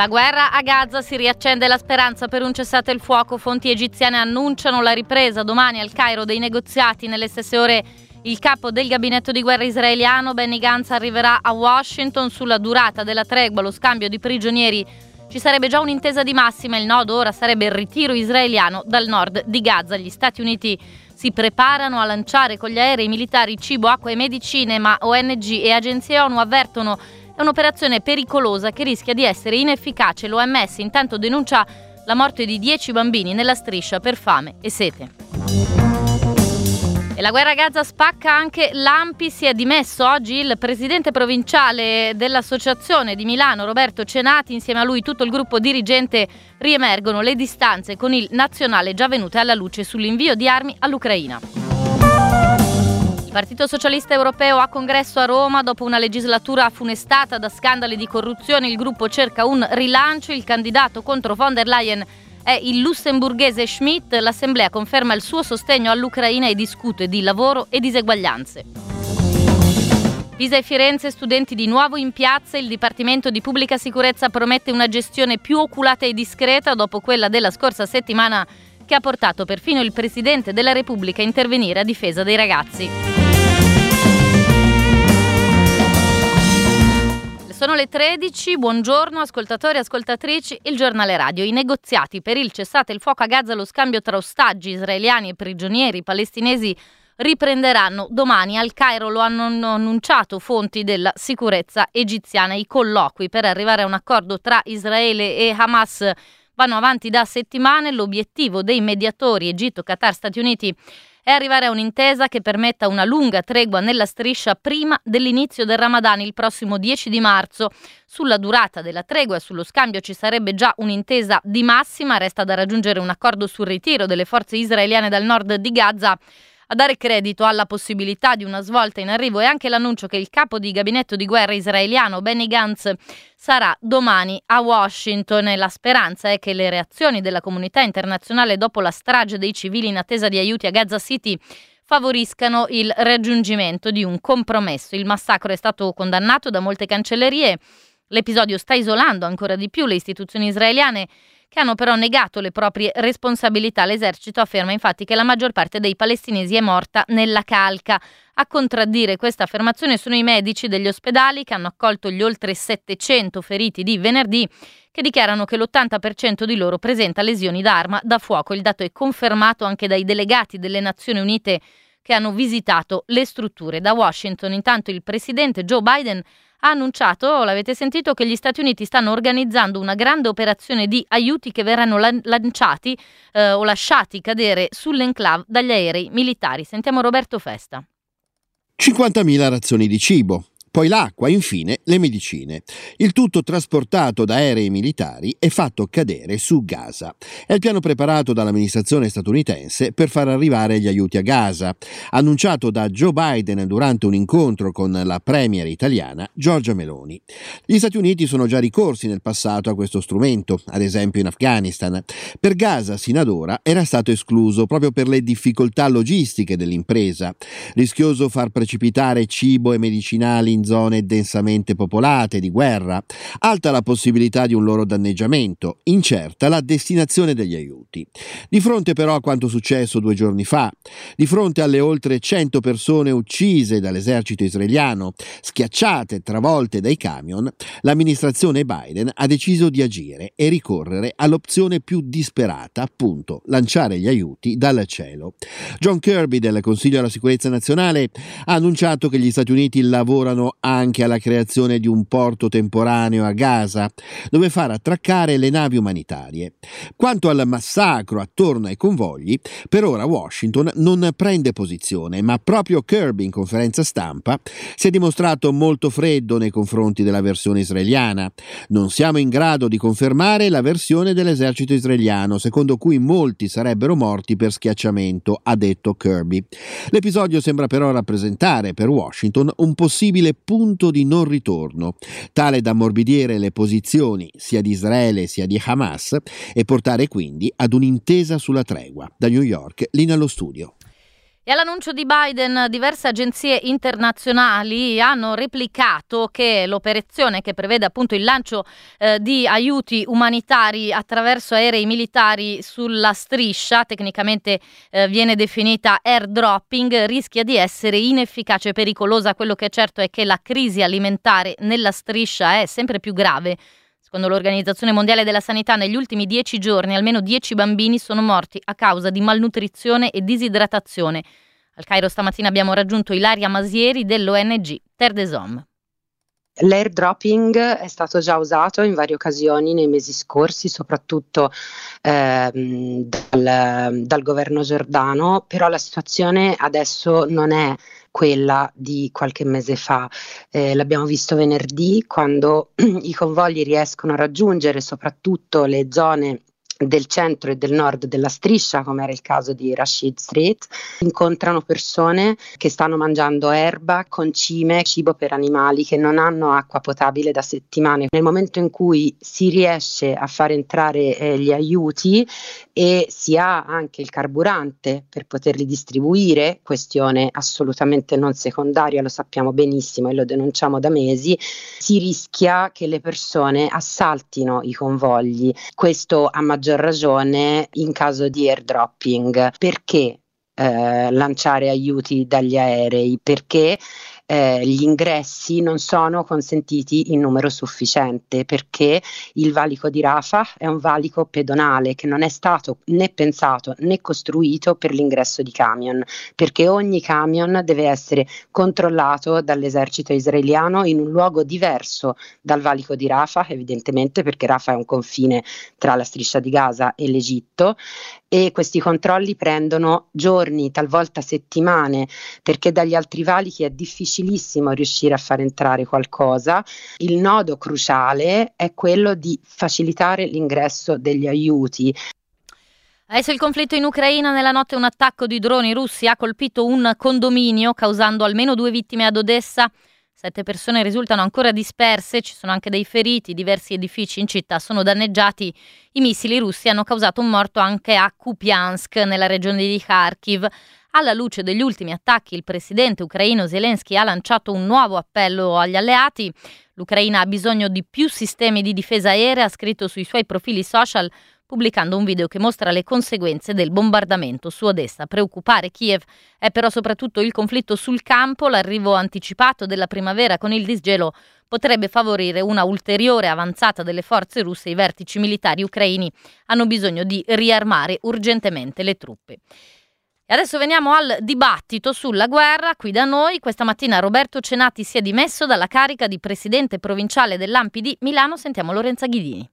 La guerra a Gaza si riaccende la speranza per un cessate il fuoco. Fonti egiziane annunciano la ripresa domani al Cairo dei negoziati. Nelle stesse ore il capo del gabinetto di guerra israeliano Benny Gantz arriverà a Washington sulla durata della tregua, lo scambio di prigionieri. Ci sarebbe già un'intesa di massima, il nodo ora sarebbe il ritiro israeliano dal nord di Gaza. Gli Stati Uniti si preparano a lanciare con gli aerei militari cibo, acqua e medicine, ma ONG e agenzie ONU avvertono è un'operazione pericolosa che rischia di essere inefficace. L'OMS intanto denuncia la morte di 10 bambini nella striscia per fame e sete. E la guerra a Gaza spacca anche l'Ampi, si è dimesso oggi il presidente provinciale dell'associazione di Milano, Roberto Cenati, insieme a lui tutto il gruppo dirigente riemergono le distanze con il nazionale già venute alla luce sull'invio di armi all'Ucraina. Il Partito Socialista Europeo a congresso a Roma dopo una legislatura funestata da scandali di corruzione. Il gruppo cerca un rilancio. Il candidato contro von der Leyen è il lussemburghese Schmidt. L'Assemblea conferma il suo sostegno all'Ucraina e discute di lavoro e diseguaglianze. Pisa e Firenze, studenti di nuovo in piazza. Il Dipartimento di Pubblica Sicurezza promette una gestione più oculata e discreta dopo quella della scorsa settimana che ha portato perfino il Presidente della Repubblica a intervenire a difesa dei ragazzi. Sono le 13, buongiorno ascoltatori e ascoltatrici, il giornale radio. I negoziati per il cessate il fuoco a Gaza, lo scambio tra ostaggi israeliani e prigionieri palestinesi riprenderanno domani al Cairo, lo hanno annunciato fonti della sicurezza egiziana. I colloqui per arrivare a un accordo tra Israele e Hamas vanno avanti da settimane. L'obiettivo dei mediatori Egitto, Qatar, Stati Uniti è arrivare a un'intesa che permetta una lunga tregua nella striscia prima dell'inizio del Ramadan il prossimo 10 di marzo. Sulla durata della tregua e sullo scambio ci sarebbe già un'intesa di massima, resta da raggiungere un accordo sul ritiro delle forze israeliane dal nord di Gaza. A dare credito alla possibilità di una svolta in arrivo è anche l'annuncio che il capo di gabinetto di guerra israeliano Benny Gantz sarà domani a Washington e la speranza è che le reazioni della comunità internazionale dopo la strage dei civili in attesa di aiuti a Gaza City favoriscano il raggiungimento di un compromesso. Il massacro è stato condannato da molte cancellerie. L'episodio sta isolando ancora di più le istituzioni israeliane che hanno però negato le proprie responsabilità. L'esercito afferma infatti che la maggior parte dei palestinesi è morta nella calca. A contraddire questa affermazione sono i medici degli ospedali che hanno accolto gli oltre 700 feriti di venerdì che dichiarano che l'80% di loro presenta lesioni d'arma da fuoco. Il dato è confermato anche dai delegati delle Nazioni Unite che hanno visitato le strutture. Da Washington intanto il presidente Joe Biden ha annunciato, l'avete sentito, che gli Stati Uniti stanno organizzando una grande operazione di aiuti che verranno lan- lanciati eh, o lasciati cadere sull'enclave dagli aerei militari. Sentiamo Roberto Festa. 50.000 razioni di cibo, poi l'acqua, infine le medicine. Il tutto trasportato da aerei militari e fatto cadere su Gaza. È il piano preparato dall'amministrazione statunitense per far arrivare gli aiuti a Gaza, annunciato da Joe Biden durante un incontro con la premier italiana Giorgia Meloni. Gli Stati Uniti sono già ricorsi nel passato a questo strumento, ad esempio in Afghanistan. Per Gaza, sino ad ora, era stato escluso proprio per le difficoltà logistiche dell'impresa. Rischioso far precipitare cibo e medicinali in zone densamente popolate di guerra, alta la possibilità di un loro danneggiamento, incerta la destinazione degli aiuti. Di fronte però a quanto successo due giorni fa, di fronte alle oltre 100 persone uccise dall'esercito israeliano, schiacciate, travolte dai camion, l'amministrazione Biden ha deciso di agire e ricorrere all'opzione più disperata, appunto, lanciare gli aiuti dal cielo. John Kirby del Consiglio della Sicurezza Nazionale ha annunciato che gli Stati Uniti lavorano anche alla creazione di un porto temporaneo a Gaza, dove far attraccare le navi umanitarie. Quanto al massacro attorno ai convogli, per ora Washington non prende posizione, ma proprio Kirby in conferenza stampa si è dimostrato molto freddo nei confronti della versione israeliana. Non siamo in grado di confermare la versione dell'esercito israeliano, secondo cui molti sarebbero morti per schiacciamento, ha detto Kirby. L'episodio sembra però rappresentare per Washington un possibile punto di non ritorno, tale da ammorbidire le posizioni sia di Israele sia di Hamas e portare quindi ad un'intesa sulla tregua. Da New York, Lina allo studio. E all'annuncio di Biden diverse agenzie internazionali hanno replicato che l'operazione che prevede appunto il lancio eh, di aiuti umanitari attraverso aerei militari sulla striscia, tecnicamente eh, viene definita airdropping, rischia di essere inefficace e pericolosa. Quello che è certo è che la crisi alimentare nella striscia è sempre più grave. Secondo l'Organizzazione Mondiale della Sanità, negli ultimi dieci giorni almeno dieci bambini sono morti a causa di malnutrizione e disidratazione. Al Cairo stamattina abbiamo raggiunto Ilaria Masieri dell'ONG Terre des Hommes. L'airdropping è stato già usato in varie occasioni nei mesi scorsi, soprattutto ehm, dal, dal, governo giordano, però la situazione adesso non è quella di qualche mese fa. Eh, l'abbiamo visto venerdì quando i convogli riescono a raggiungere soprattutto le zone del centro e del nord della striscia, come era il caso di Rashid Street, incontrano persone che stanno mangiando erba, concime, cibo per animali che non hanno acqua potabile da settimane. Nel momento in cui si riesce a far entrare eh, gli aiuti e si ha anche il carburante per poterli distribuire, questione assolutamente non secondaria, lo sappiamo benissimo e lo denunciamo da mesi, si rischia che le persone assaltino i convogli. Questo a maggior maggior ragione in caso di airdropping. Perché eh, lanciare aiuti dagli aerei? Perché eh, gli ingressi non sono consentiti in numero sufficiente perché il valico di Rafah è un valico pedonale che non è stato né pensato né costruito per l'ingresso di camion, perché ogni camion deve essere controllato dall'esercito israeliano in un luogo diverso dal valico di Rafah, evidentemente perché Rafah è un confine tra la striscia di Gaza e l'Egitto e questi controlli prendono giorni, talvolta settimane, perché dagli altri valichi è difficilissimo riuscire a far entrare qualcosa. Il nodo cruciale è quello di facilitare l'ingresso degli aiuti. Adesso il conflitto in Ucraina, nella notte un attacco di droni russi ha colpito un condominio causando almeno due vittime ad Odessa. Sette persone risultano ancora disperse, ci sono anche dei feriti, diversi edifici in città sono danneggiati. I missili russi hanno causato un morto anche a Kupiansk, nella regione di Kharkiv. Alla luce degli ultimi attacchi, il presidente ucraino Zelensky ha lanciato un nuovo appello agli alleati. L'Ucraina ha bisogno di più sistemi di difesa aerea, ha scritto sui suoi profili social pubblicando un video che mostra le conseguenze del bombardamento su Odessa. Preoccupare Kiev è però soprattutto il conflitto sul campo, l'arrivo anticipato della primavera con il disgelo potrebbe favorire una ulteriore avanzata delle forze russe. I vertici militari ucraini hanno bisogno di riarmare urgentemente le truppe. E adesso veniamo al dibattito sulla guerra. Qui da noi questa mattina Roberto Cenati si è dimesso dalla carica di presidente provinciale dell'Ampi di Milano. Sentiamo Lorenza Ghidini.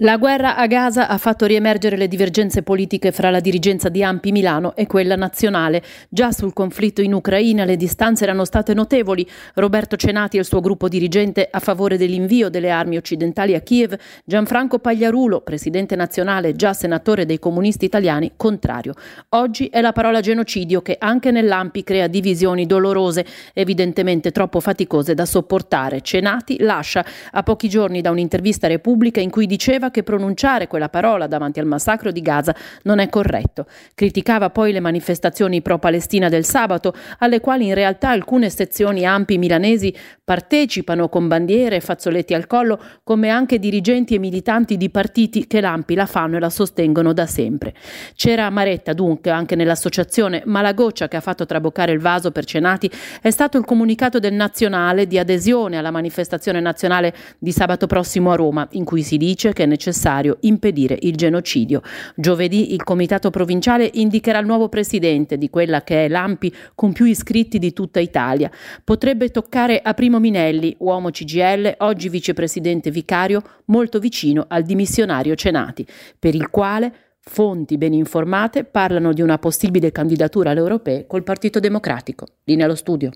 La guerra a Gaza ha fatto riemergere le divergenze politiche fra la dirigenza di Ampi Milano e quella nazionale. Già sul conflitto in Ucraina le distanze erano state notevoli. Roberto Cenati e il suo gruppo dirigente a favore dell'invio delle armi occidentali a Kiev, Gianfranco Pagliarulo, presidente nazionale, già senatore dei comunisti italiani, contrario. Oggi è la parola genocidio che anche nell'Ampi crea divisioni dolorose, evidentemente troppo faticose da sopportare. Cenati lascia a pochi giorni da un'intervista Repubblica in cui diceva diceva che pronunciare quella parola davanti al massacro di Gaza non è corretto. Criticava poi le manifestazioni pro-Palestina del sabato, alle quali in realtà alcune sezioni ampi milanesi partecipano con bandiere e fazzoletti al collo, come anche dirigenti e militanti di partiti che l'Ampi la fanno e la sostengono da sempre. C'era amaretta dunque anche nell'associazione, ma la goccia che ha fatto traboccare il vaso per Cenati è stato il comunicato del Nazionale di adesione alla manifestazione nazionale di sabato prossimo a Roma, in cui si dice che necessario impedire il genocidio. Giovedì il Comitato Provinciale indicherà il nuovo presidente di quella che è l'AMPI con più iscritti di tutta Italia. Potrebbe toccare a Primo Minelli, uomo CGL, oggi vicepresidente vicario, molto vicino al dimissionario Cenati, per il quale Fonti ben informate parlano di una possibile candidatura alle europee col Partito Democratico. Linea allo studio.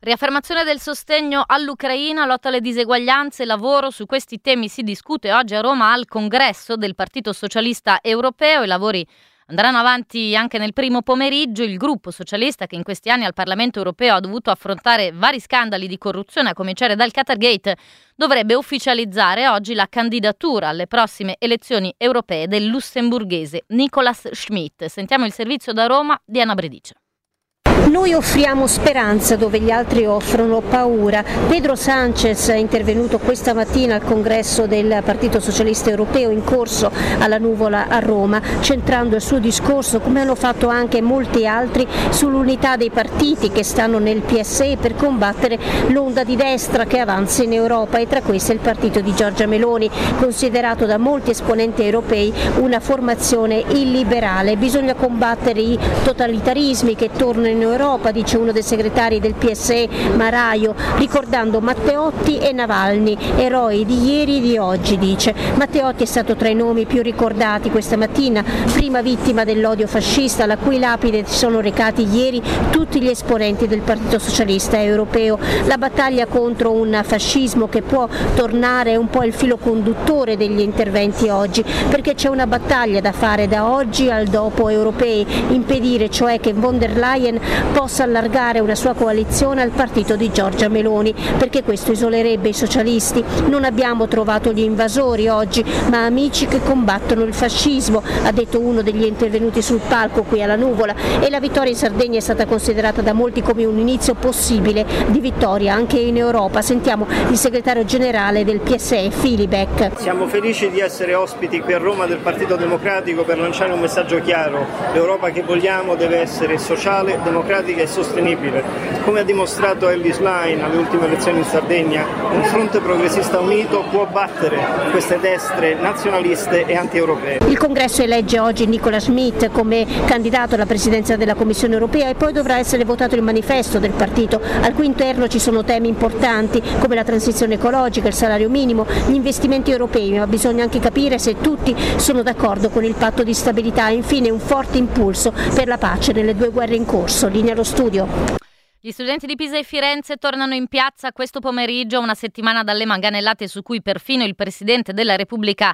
Riaffermazione del sostegno all'Ucraina, lotta alle diseguaglianze, lavoro, su questi temi si discute oggi a Roma al congresso del Partito Socialista Europeo. I lavori Andranno avanti anche nel primo pomeriggio il gruppo socialista che in questi anni al Parlamento europeo ha dovuto affrontare vari scandali di corruzione, a cominciare dal Qatargate, dovrebbe ufficializzare oggi la candidatura alle prossime elezioni europee del lussemburghese Nicolas Schmidt. Sentiamo il servizio da Roma di Anna Bredice. Noi offriamo speranza dove gli altri offrono paura. Pedro Sanchez è intervenuto questa mattina al congresso del Partito Socialista Europeo in corso alla Nuvola a Roma, centrando il suo discorso, come hanno fatto anche molti altri, sull'unità dei partiti che stanno nel PSE per combattere l'onda di destra che avanza in Europa e tra queste il partito di Giorgia Meloni, considerato da molti esponenti europei una formazione illiberale. Bisogna combattere i totalitarismi che tornano in Europa dice uno dei segretari del PSE, Maraio, ricordando Matteotti e Navalny, eroi di ieri e di oggi, dice. Matteotti è stato tra i nomi più ricordati questa mattina, prima vittima dell'odio fascista, la cui lapide si sono recati ieri tutti gli esponenti del Partito Socialista Europeo. La battaglia contro un fascismo che può tornare un po' il filo conduttore degli interventi oggi, perché c'è una battaglia da fare da oggi al dopo europei, impedire cioè che von der Leyen possa allargare una sua coalizione al partito di Giorgia Meloni, perché questo isolerebbe i socialisti. Non abbiamo trovato gli invasori oggi, ma amici che combattono il fascismo, ha detto uno degli intervenuti sul palco qui alla Nuvola e la vittoria in Sardegna è stata considerata da molti come un inizio possibile di vittoria anche in Europa. Sentiamo il segretario generale del PSE, Filibeck. Siamo felici di essere ospiti qui a Roma del Partito Democratico per lanciare un messaggio chiaro. L'Europa che vogliamo deve essere sociale, democratica democratica e sostenibile. Come ha dimostrato Ellis Line alle ultime elezioni in Sardegna, un fronte progressista unito può battere queste destre nazionaliste e anti-europee. Il congresso elegge oggi Nicola Schmidt come candidato alla presidenza della Commissione europea e poi dovrà essere votato il manifesto del partito, al cui interno ci sono temi importanti come la transizione ecologica, il salario minimo, gli investimenti europei, ma bisogna anche capire se tutti sono d'accordo con il patto di stabilità e infine un forte impulso per la pace nelle due guerre in corso. Linea allo studio. Gli studenti di Pisa e Firenze tornano in piazza questo pomeriggio, una settimana dalle manganellate su cui perfino il Presidente della Repubblica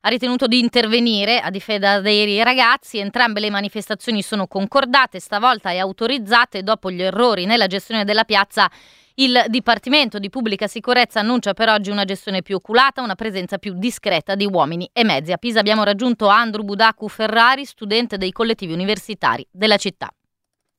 ha ritenuto di intervenire a difesa dei ragazzi. Entrambe le manifestazioni sono concordate, stavolta e autorizzate dopo gli errori nella gestione della piazza. Il Dipartimento di Pubblica Sicurezza annuncia per oggi una gestione più oculata, una presenza più discreta di uomini e mezzi. A Pisa abbiamo raggiunto Andrew Budaku Ferrari, studente dei collettivi universitari della città.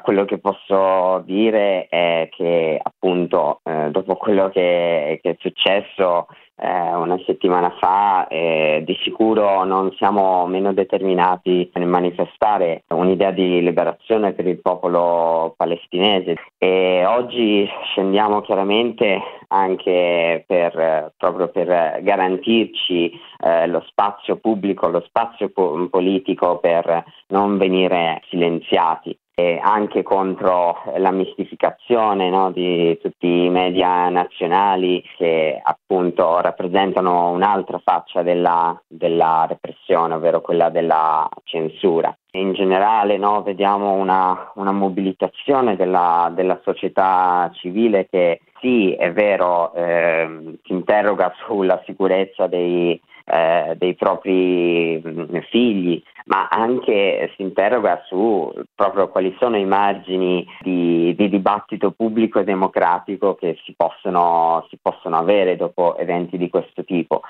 Quello che posso dire è che appunto eh, dopo quello che, che, è successo eh, una settimana fa eh, di sicuro non siamo meno determinati nel manifestare un'idea di liberazione per il popolo palestinese. E oggi scendiamo chiaramente anche per, proprio per garantirci eh, lo spazio pubblico, lo spazio po- politico per non venire silenziati anche contro la mistificazione no, di tutti i media nazionali che appunto rappresentano un'altra faccia della, della repressione, ovvero quella della censura. In generale no, vediamo una, una mobilitazione della, della, società civile che sì, è vero, eh, si interroga sulla sicurezza dei, eh, dei propri mh, figli, ma anche si interroga su proprio quali sono i margini di, di dibattito pubblico e democratico che si possono, si possono avere dopo eventi di questo tipo.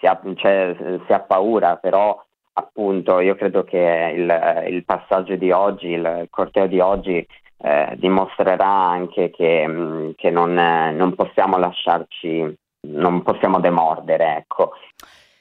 Si ha, cioè, si ha paura, però appunto io credo che il, il passaggio di oggi, il corteo di oggi eh, dimostrerà anche che, che non, non, possiamo lasciarci, non possiamo demordere. Ecco.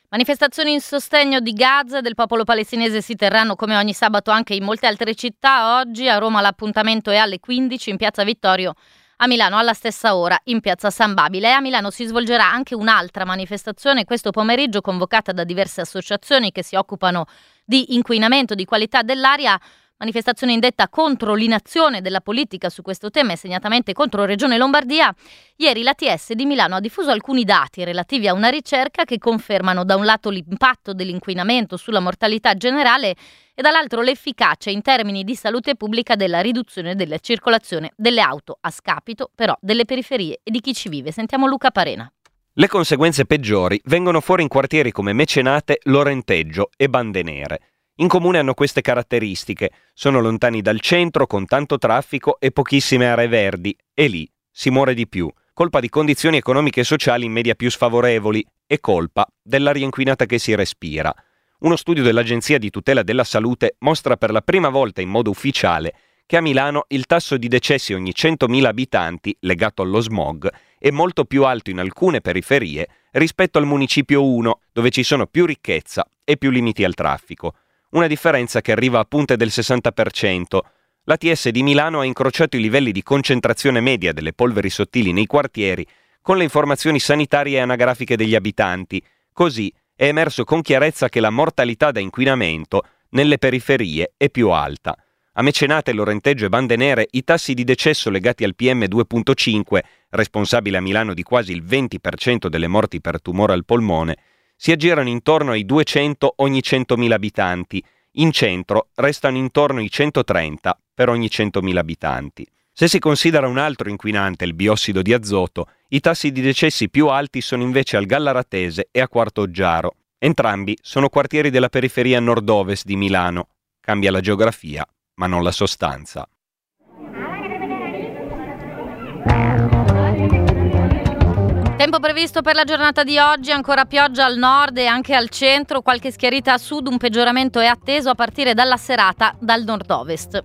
Manifestazioni in sostegno di Gaza e del popolo palestinese si terranno come ogni sabato anche in molte altre città. Oggi a Roma l'appuntamento è alle 15 in piazza Vittorio. A Milano alla stessa ora in piazza San Babile. A Milano si svolgerà anche un'altra manifestazione questo pomeriggio convocata da diverse associazioni che si occupano di inquinamento di qualità dell'aria manifestazione indetta contro l'inazione della politica su questo tema e segnatamente contro Regione Lombardia, ieri la TS di Milano ha diffuso alcuni dati relativi a una ricerca che confermano da un lato l'impatto dell'inquinamento sulla mortalità generale e dall'altro l'efficacia in termini di salute pubblica della riduzione della circolazione delle auto a scapito però delle periferie e di chi ci vive. Sentiamo Luca Parena. Le conseguenze peggiori vengono fuori in quartieri come Mecenate, Lorenteggio e Bande Nere. In comune hanno queste caratteristiche, sono lontani dal centro con tanto traffico e pochissime aree verdi e lì si muore di più, colpa di condizioni economiche e sociali in media più sfavorevoli e colpa dell'aria inquinata che si respira. Uno studio dell'Agenzia di tutela della salute mostra per la prima volta in modo ufficiale che a Milano il tasso di decessi ogni 100.000 abitanti legato allo smog è molto più alto in alcune periferie rispetto al municipio 1, dove ci sono più ricchezza e più limiti al traffico una differenza che arriva a punte del 60%. L'ATS di Milano ha incrociato i livelli di concentrazione media delle polveri sottili nei quartieri con le informazioni sanitarie e anagrafiche degli abitanti. Così è emerso con chiarezza che la mortalità da inquinamento nelle periferie è più alta. A Mecenate, Lorenteggio e Bande Nere i tassi di decesso legati al PM2.5, responsabile a Milano di quasi il 20% delle morti per tumore al polmone, si aggirano intorno ai 200 ogni 100.000 abitanti, in centro restano intorno ai 130 per ogni 100.000 abitanti. Se si considera un altro inquinante, il biossido di azoto, i tassi di decessi più alti sono invece al Gallaratese e a Quartoggiaro. Entrambi sono quartieri della periferia nord-ovest di Milano. Cambia la geografia, ma non la sostanza. Tempo previsto per la giornata di oggi, ancora pioggia al nord e anche al centro, qualche schiarita a sud, un peggioramento è atteso a partire dalla serata dal nord-ovest.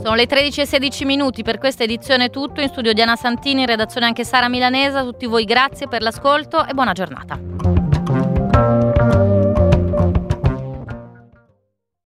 Sono le 13.16 minuti per questa edizione tutto, in studio Diana Santini, redazione anche Sara Milanesa, tutti voi grazie per l'ascolto e buona giornata.